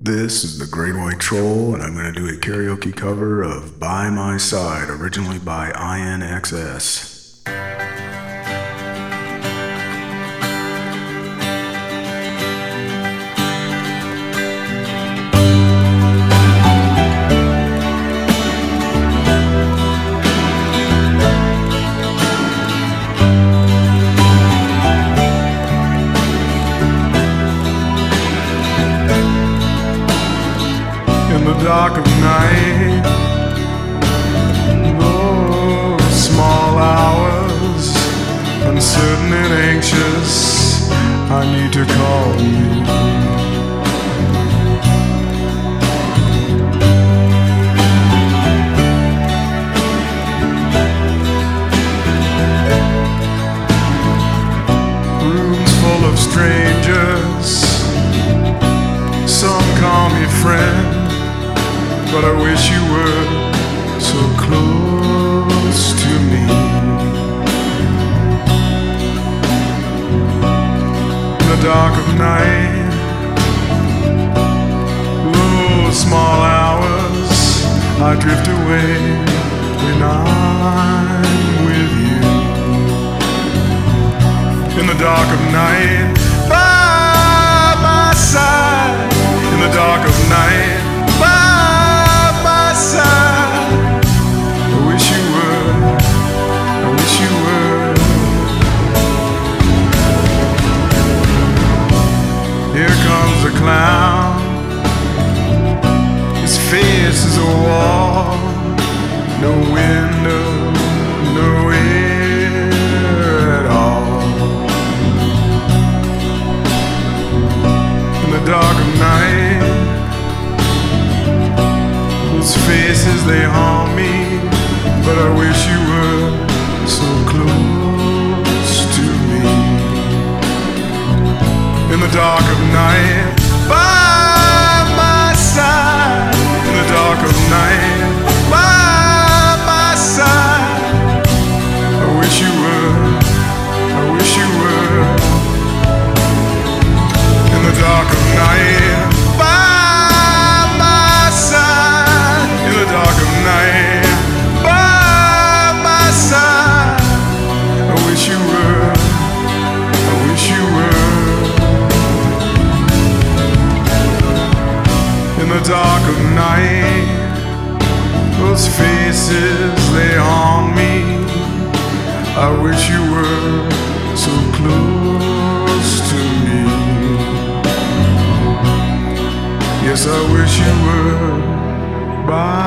This is the Great White Troll, and I'm going to do a karaoke cover of By My Side, originally by INXS. The dark of night. Those small hours, uncertain and anxious, I need to call you. Rooms full of strangers, but I wish you were so close to me. In the dark of night, those small hours, I drift away when I'm with you. In the dark of night, by my side, in the dark of night, clown, his face is a wall, no window, no air at all. In the dark of night. Those faces they haunt me, but I wish you were so close the dark of night, those faces they haunt me. I wish you were so close to me. Yes, I wish you were.